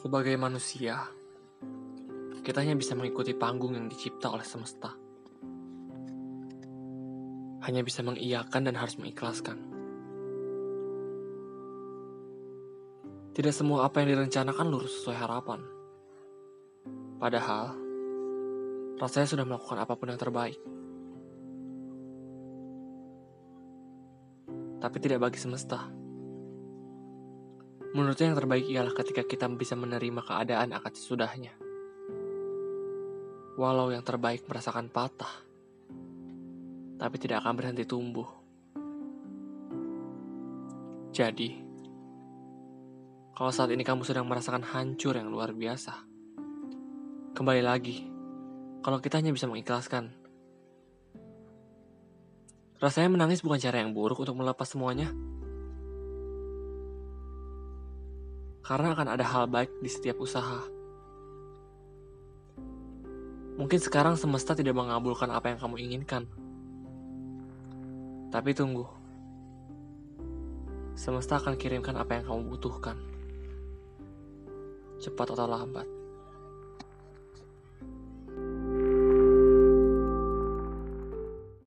Sebagai manusia, kita hanya bisa mengikuti panggung yang dicipta oleh semesta. Hanya bisa mengiyakan dan harus mengikhlaskan. Tidak semua apa yang direncanakan lurus sesuai harapan. Padahal, rasanya sudah melakukan apa pun yang terbaik. Tapi tidak bagi semesta. Menurutnya yang terbaik ialah ketika kita bisa menerima keadaan akan sesudahnya. Walau yang terbaik merasakan patah, tapi tidak akan berhenti tumbuh. Jadi, kalau saat ini kamu sedang merasakan hancur yang luar biasa, kembali lagi, kalau kita hanya bisa mengikhlaskan. Rasanya menangis bukan cara yang buruk untuk melepas semuanya. Karena akan ada hal baik di setiap usaha. Mungkin sekarang semesta tidak mengabulkan apa yang kamu inginkan. Tapi tunggu. Semesta akan kirimkan apa yang kamu butuhkan. Cepat atau lambat.